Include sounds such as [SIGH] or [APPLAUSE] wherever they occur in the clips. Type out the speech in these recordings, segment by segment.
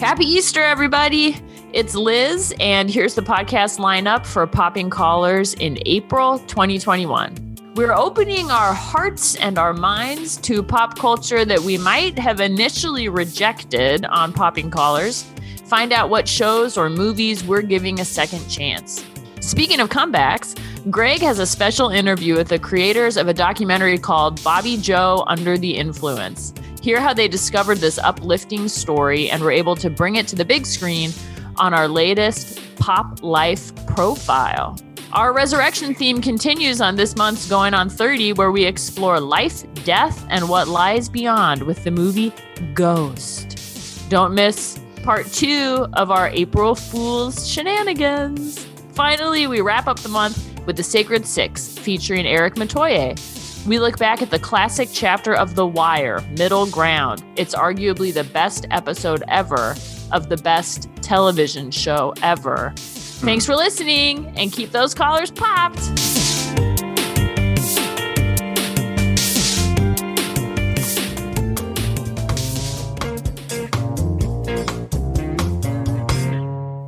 Happy Easter, everybody. It's Liz, and here's the podcast lineup for Popping Collars in April 2021. We're opening our hearts and our minds to pop culture that we might have initially rejected on Popping Collars. Find out what shows or movies we're giving a second chance. Speaking of comebacks, Greg has a special interview with the creators of a documentary called Bobbi Jo Under the Influence. Hear how they discovered this uplifting story and were able to bring it to the big screen on our latest Pop Life profile. Our resurrection theme continues on this month's Going on 30, where we explore life, death, and what lies beyond with the movie Ghost. Don't miss part two of our April Fool's shenanigans. Finally, we wrap up the month with The Sacred Six, featuring Eric Matoye. We look back at the classic chapter of The Wire, Middle Ground. It's arguably the best episode ever of the best television show ever. Hmm. Thanks for listening and keep those collars popped.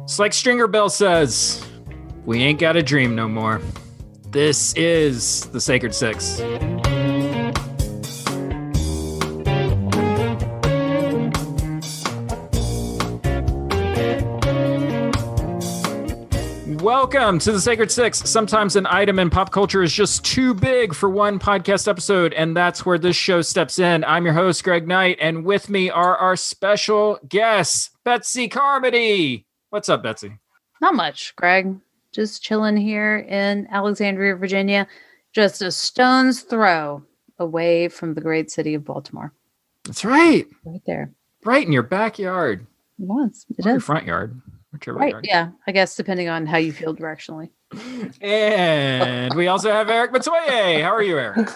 It's like Stringer Bell says, we ain't got a dream no more. This is the Sacred Six. Welcome to the Sacred Six. Sometimes an item in pop culture is just too big for one podcast episode, and that's where this show steps in. I'm your host, Greg Knight, and with me are our special guests, Betsy Carmody. What's up, Betsy? Not much, Greg. Just chilling here in Alexandria, Virginia, just a stone's throw away from the great city of Baltimore. That's right. Right there. Right in your backyard. It was. It your front yard. Whichever Right. yard. Yeah. I guess depending on how you feel directionally. [LAUGHS] And we also have Eric Matoye. How are you, Eric?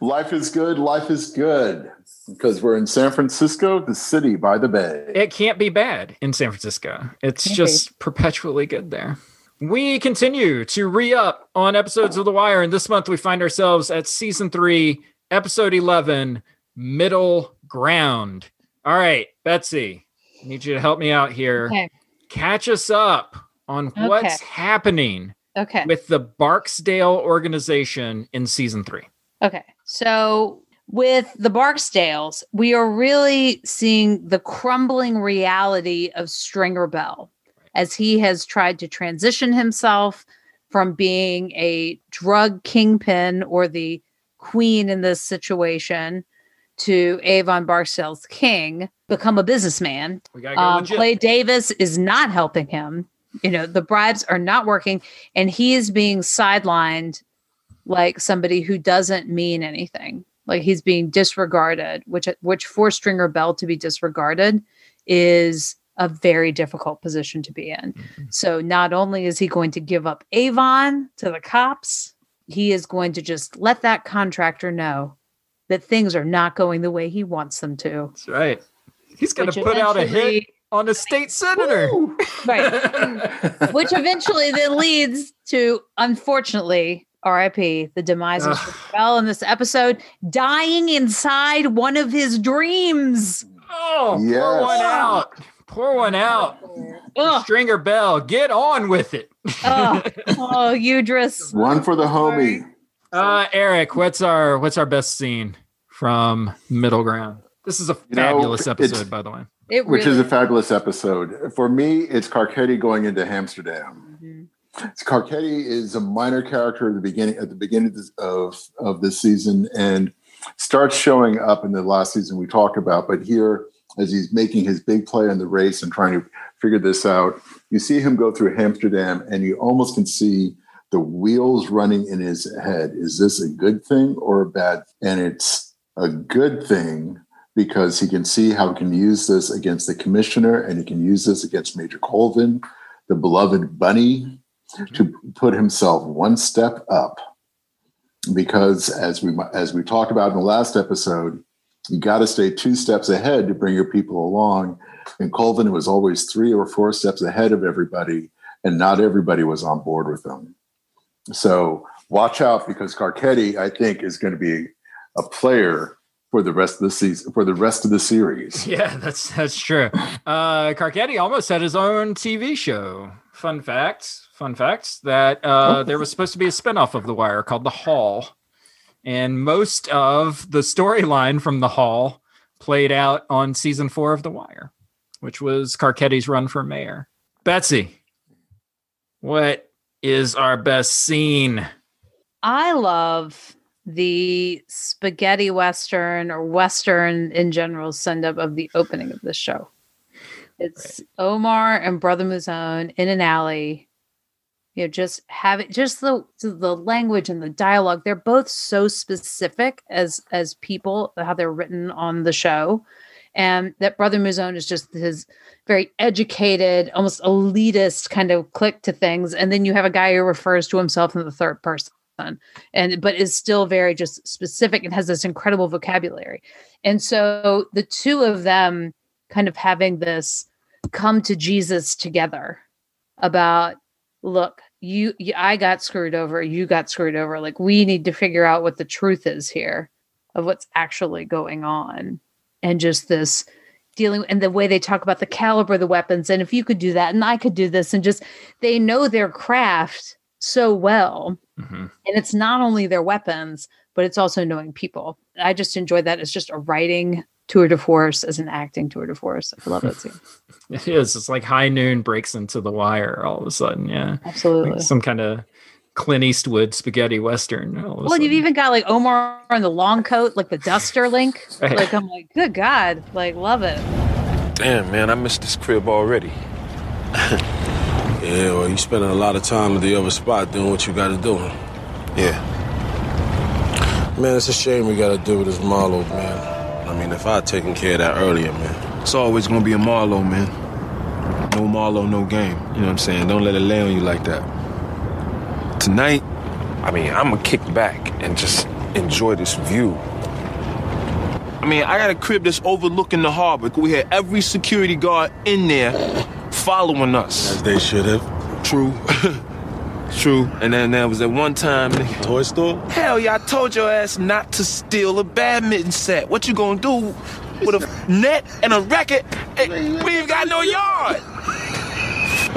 Life is good. Life is good because we're in San Francisco, the city by the bay. It can't be bad in San Francisco. It's Can't just perpetually good there. We continue to re up on episodes of The Wire, and this month we find ourselves at season three, episode 11, Middle Ground. All right, Betsy, I need you to help me out here. Okay. Catch us up on what's happening Okay. with the Barksdale organization in season three. Okay. So with the Barksdales, we are really seeing the crumbling reality of Stringer Bell as he has tried to transition himself from being a drug kingpin or the queen in this situation to Avon Barksdale's king, become a businessman. We gotta go Um. Clay Davis is not helping him. You know, the bribes are not working, and he is being sidelined like somebody who doesn't mean anything. Like he's being disregarded, which which for Stringer Bell to be disregarded is a very difficult position to be in. Mm-hmm. So not only is he going to give up Avon to the cops, he is going to just let that contractor know that things are not going the way he wants them to. That's right. He's gonna put out a hit on a state senator. Woo! Right. [LAUGHS] which eventually then leads to, unfortunately, RIP, the demise of Ugh. Bell in this episode, dying inside one of his dreams. Oh, pour Yes. one out. Pour one out. Ugh. Stringer Bell, get on with it. Oh, [LAUGHS] oh, Idris. One for the homie. Uh, Eric, what's our what's our best scene from Middle Ground? This is a You know, fabulous it's- episode, by the way. It Which really is a fabulous episode. For me, it's Carcetti going into Hamsterdam. Mhm. Carcetti is a minor character at the beginning at the beginning of this, of, of this season and starts showing up in the last season we talked about. But here, as he's making his big play in the race and trying to figure this out, you see him go through Hamsterdam, and you almost can see the wheels running in his head. Is this a good thing or a bad? And it's a good thing because he can see how he can use this against the commissioner, and he can use this against Major Colvin, the beloved bunny mm-hmm. to put himself one step up because as we as we talked about in the last episode you got to stay two steps ahead to bring your people along and colvin was always three or four steps ahead of everybody and not everybody was on board with him so watch out because carcetti i think is going to be a player for the rest of the season for the rest of the series. [LAUGHS] Yeah, that's that's true. Uh Carcetti almost had his own TV show. Fun facts, fun facts that uh Oh. there was supposed to be a spinoff of The Wire called The Hall. And most of the storyline from The Hall played out on season four of The Wire, which was Carcetti's run for mayor. Betsy, what is our best scene? I love the spaghetti western or western in general send up of the opening of the show. It's Omar and Brother Mouzone in an alley. You know, just have it just the the language and the dialogue. They're both so specific as as people, how they're written on the show. And that Brother Mouzone is just his very educated, almost elitist kind of click to things. And then you have a guy who refers to himself in the third person and but is still very just specific and has this incredible vocabulary. And so the two of them kind of having this come to Jesus together about look, you, you I got screwed over, you got screwed over. Like we need to figure out what the truth is here of what's actually going on. And just this dealing and the way they talk about the caliber of the weapons and if you could do that and I could do this and just they know their craft so well Mhm. and it's not only their weapons but it's also knowing people i just enjoy that as just a writing tour de force as an acting tour de force i love that scene [LAUGHS] It is. It's like high noon breaks into the wire all of a sudden. Yeah. absolutely Like some kind of Clint Eastwood spaghetti western. all of a well you've even got like omar in the long coat like the duster [LAUGHS] link Right. like i'm like good god like love it Damn, man, I missed this crib already. [LAUGHS] Yeah, well, you spending a lot of time at the other spot doing what you got to do. Yeah. Man, it's a shame we got to do with this Marlowe, man. I mean, if I had taken care of that earlier, man. It's always gonna be a Marlowe, man. No Marlowe, no game. You know what I'm saying? Don't let it lay on you like that. Tonight, I mean, I'm gonna kick back and just enjoy this view. I mean, I got a crib that's overlooking the harbor. We had every security guard in there following us. As they should have. True. [LAUGHS] True. And then there was at one time, nigga, Toy store? Hell yeah, I told your ass not to steal a badminton set. What you gonna do with a net and a racket? Hey, we ain't got no yard. [LAUGHS]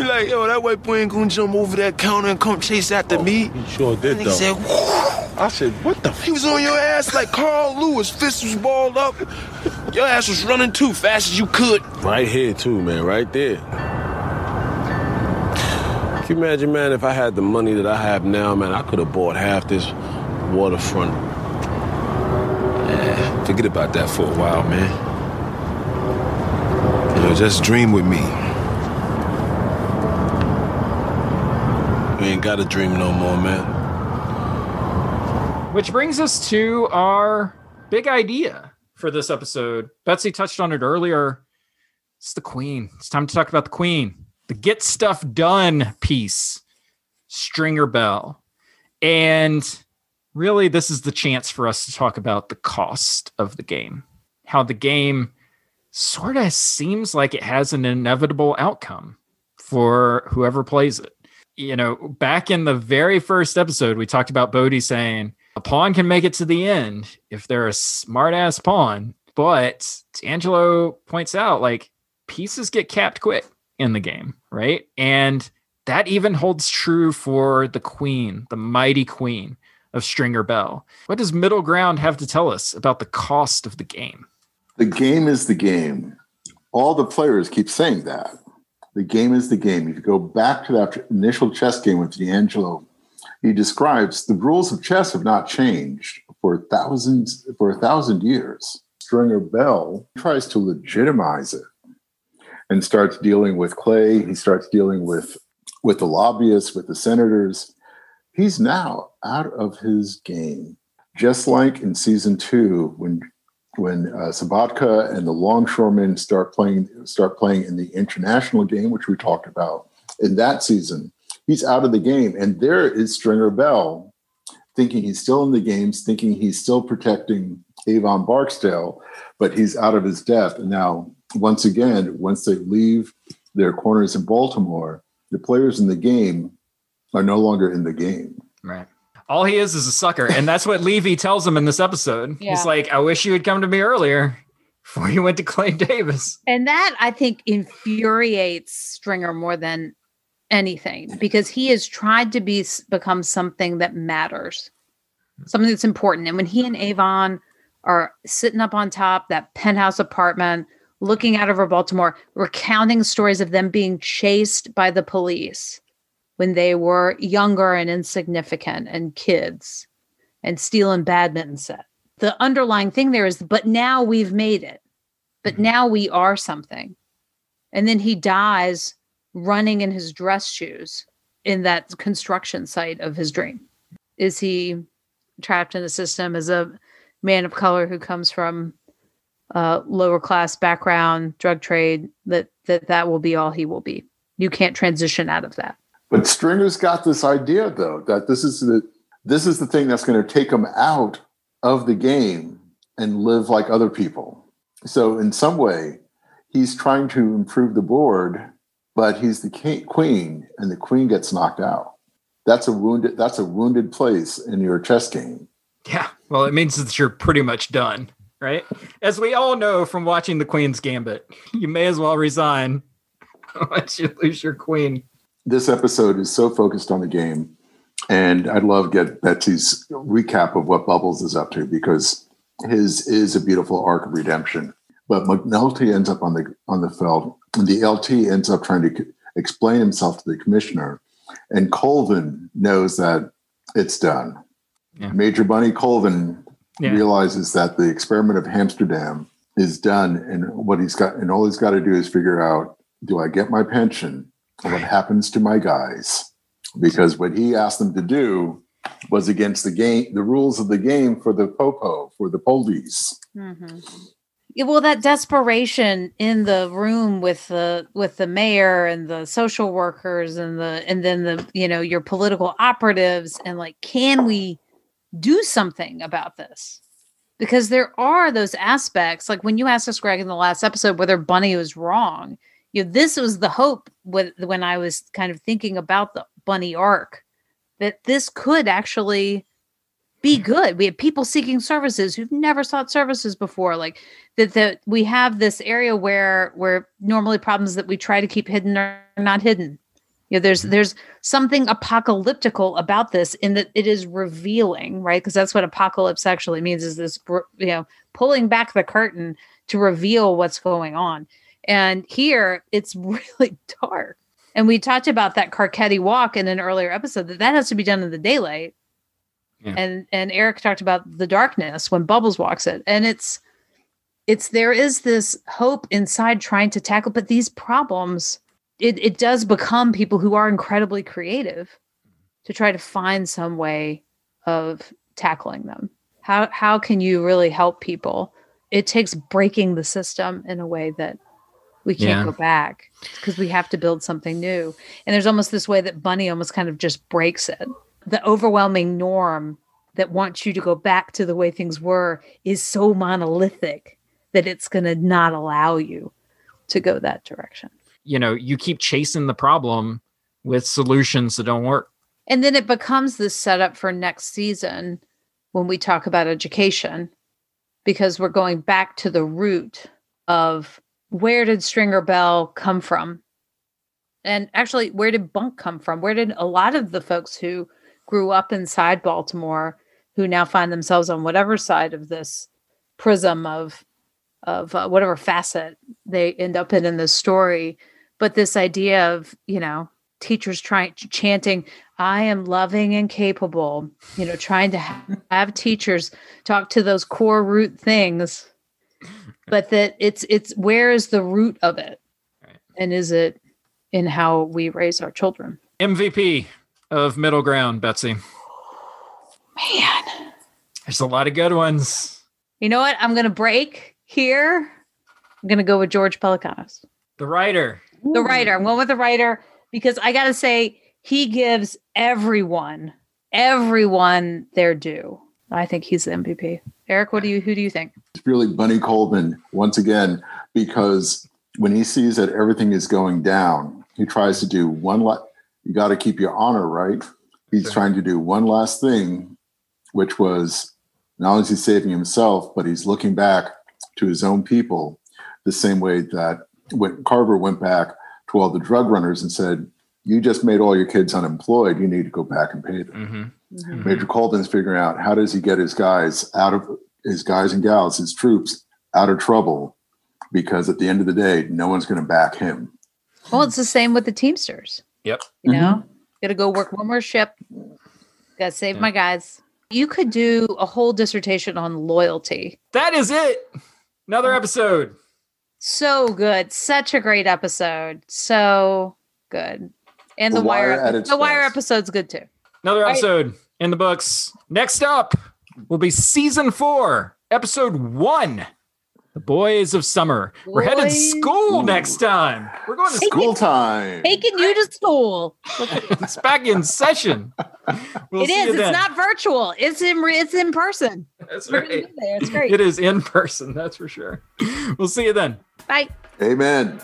you like, yo, that white boy ain't gonna jump over that counter and come chase after oh, me. He sure did, Nigga though. said, I said, what the f- he was on your ass like Carl Lewis. Fist was balled up. Your ass was running too fast as you could. Right here, too, man. Right there. Can you imagine, man, if I had the money that I have now, man, I could have bought half this waterfront. Eh, forget about that for a while, man. You know, just dream with me. We ain't got to dream no more, man. Which brings us to our big idea for this episode. Betsy touched on it earlier. It's the Queen. It's time to talk about the Queen, the get stuff done piece, Stringer Bell. And really, this is the chance for us to talk about the cost of the game, how the game sort of seems like it has an inevitable outcome for whoever plays it. You know, back in the very first episode, we talked about Bodie saying a pawn can make it to the end if they're a smart ass pawn. But Angelo points out like pieces get capped quick in the game, right? And that even holds true for the queen, the mighty queen of Stringer Bell. What does middle ground have to tell us about the cost of the game? The game is the game. All the players keep saying that. The game is the game. If you go back to that initial chess game with D'Angelo, he describes the rules of chess have not changed for thousands for a thousand years. Stringer Bell tries to legitimize it and starts dealing with Clay. He starts dealing with with the lobbyists, with the senators. He's now out of his game. Just like in season two, when when uh, Sobotka and the longshoremen start playing start playing in the international game, which we talked about in that season, he's out of the game, and there is Stringer Bell, thinking he's still in the games, thinking he's still protecting Avon Barksdale, but he's out of his depth. And now, once again, once they leave their corners in Baltimore, the players in the game are no longer in the game. Right. All he is is a sucker. And that's what Levy tells him in this episode. Yeah. He's like, I wish you had come to me earlier before you went to Clay Davis. And that I think infuriates Stringer more than anything because he has tried to be become something that matters, something that's important. And when he and Avon are sitting up on top that penthouse apartment, looking out over Baltimore, recounting stories of them being chased by the police when they were younger and insignificant and kids and stealing badminton set. The underlying thing there is, but now we've made it. But mm-hmm. now we are something. And then he dies running in his dress shoes in that construction site of his dream. Is he trapped in a system as a man of color who comes from a lower class background, drug trade, that that that will be all he will be. You can't transition out of that. But Stringer's got this idea though that this is the this is the thing that's going to take him out of the game and live like other people. So in some way, he's trying to improve the board, but he's the king, queen, and the queen gets knocked out. That's a wounded. That's a wounded place in your chess game. Yeah. Well, it means that you're pretty much done, right? As we all know from watching the Queen's Gambit, you may as well resign [LAUGHS] once you lose your queen. This episode is so focused on the game, and I'd love to get Betsy's recap of what Bubbles is up to because his is a beautiful arc of redemption. But McNulty ends up on the on the felt, and the LT ends up trying to c- explain himself to the commissioner, and Colvin knows that it's done. Yeah. Major Bunny Colvin Yeah. realizes that the experiment of Hamsterdam is done, and what he's got, and all he's got to do is figure out: Do I get my pension? And What happens to my guys? Because what he asked them to do was against the game, the rules of the game for the popo, for the police. Mm-hmm. Yeah, well, that desperation in the room with the with the mayor and the social workers and the and then the you know your political operatives and like, can we do something about this? Because there are those aspects, like when you asked us, Greg, in the last episode, whether Bunny was wrong. You know, this was the hope with, when I was kind of thinking about the Bunny arc that this could actually be good. We have people seeking services who've never sought services before, like that. That we have this area where where normally problems that we try to keep hidden are not hidden. You know, there's there's something apocalyptical about this in that it is revealing, right? Because that's what apocalypse actually means is this, you know, pulling back the curtain to reveal what's going on. And here it's [LAUGHS] really dark. And we talked about that Carcetti walk in an earlier episode that that has to be done in the daylight. Yeah. And and Eric talked about the darkness when Bubbles walks it. And it's it's there is this hope inside trying to tackle, but these problems, it, it does become people who are incredibly creative to try to find some way of tackling them. How how can you really help people? It takes breaking the system in a way that we can't Yeah. go back because we have to build something new. And there's almost this way that Bunny almost kind of just breaks it. The overwhelming norm that wants you to go back to the way things were is so monolithic that it's going to not allow you to go that direction. You know, you keep chasing the problem with solutions that don't work. And then it becomes this setup for next season when we talk about education, because we're going back to the root of where did Stringer Bell come from? And actually, where did Bunk come from? Where did a lot of the folks who grew up inside Baltimore, who now find themselves on whatever side of this prism of of uh, whatever facet they end up in in this story, but this idea of you know teachers trying chanting i am loving and capable you know trying to ha- [LAUGHS] have teachers talk to those core root things but that it's it's where is the root of it Right. and is it in how we raise our children MVP of middle ground, Betsy. man There's a lot of good ones. you know what i'm gonna break here i'm gonna go with george pelecanos The writer. The writer i'm going with the writer because i gotta say he gives everyone everyone their due i think he's the mvp eric what do you who do you think It's really Bunny Colvin once again because when he sees that everything is going down, he tries to do one. Le- you got to keep your honor, right? He's Sure. trying to do one last thing, which was not only is he saving himself, but he's looking back to his own people the same way that when Carver went back to all the drug runners and said, You just made all your kids unemployed. You need to go back and pay them. hmm Major Colvin's figuring out how does he get his guys out of his guys and gals, his troops out of trouble because at the end of the day, no one's going to back him. Well, it's the same with the Teamsters. Yep. You know, mm-hmm. got to go work one more ship. Got to save Yeah. my guys. You could do a whole dissertation on loyalty. That is it. Another episode. So good. Such a great episode. So good. And The the, wire, Wire at the wire best. episode's good too. Another Right. episode in the books. Next up will be season four, episode one. The Boys of Summer. We're headed to Boys- school next time. We're going to school. School time. Taking you to school. [LAUGHS] It's back in session. We'll it see is. you It's then. not virtual. It's in. It's in person. That's We're right. there. It's great. It is in person. That's for sure. We'll see you then. Bye. Amen.